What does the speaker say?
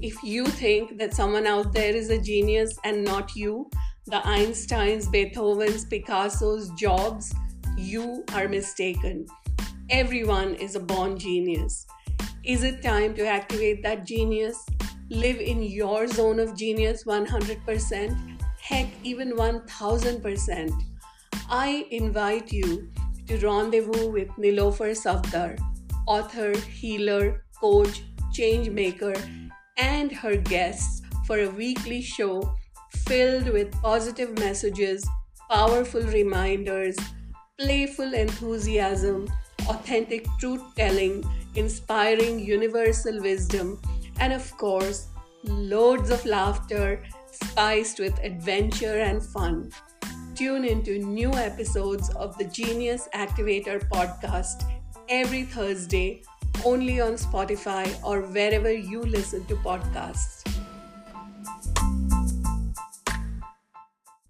If you think that someone out there is a genius and not you, the Einsteins, Beethovens, Picassos, Jobs, you are mistaken. Everyone is a born genius. Is it time to activate that genius? Live in your zone of genius 100%, heck, even 1000%. I invite you to rendezvous with Nilofer Safdar, author, healer, coach, change maker, and her guests for a weekly show filled with positive messages, powerful reminders, playful enthusiasm, authentic truth telling, inspiring universal wisdom, and of course, loads of laughter spiced with adventure and fun. Tune into new episodes of the Genius Activator podcast every Thursday only on Spotify or wherever you listen to podcasts.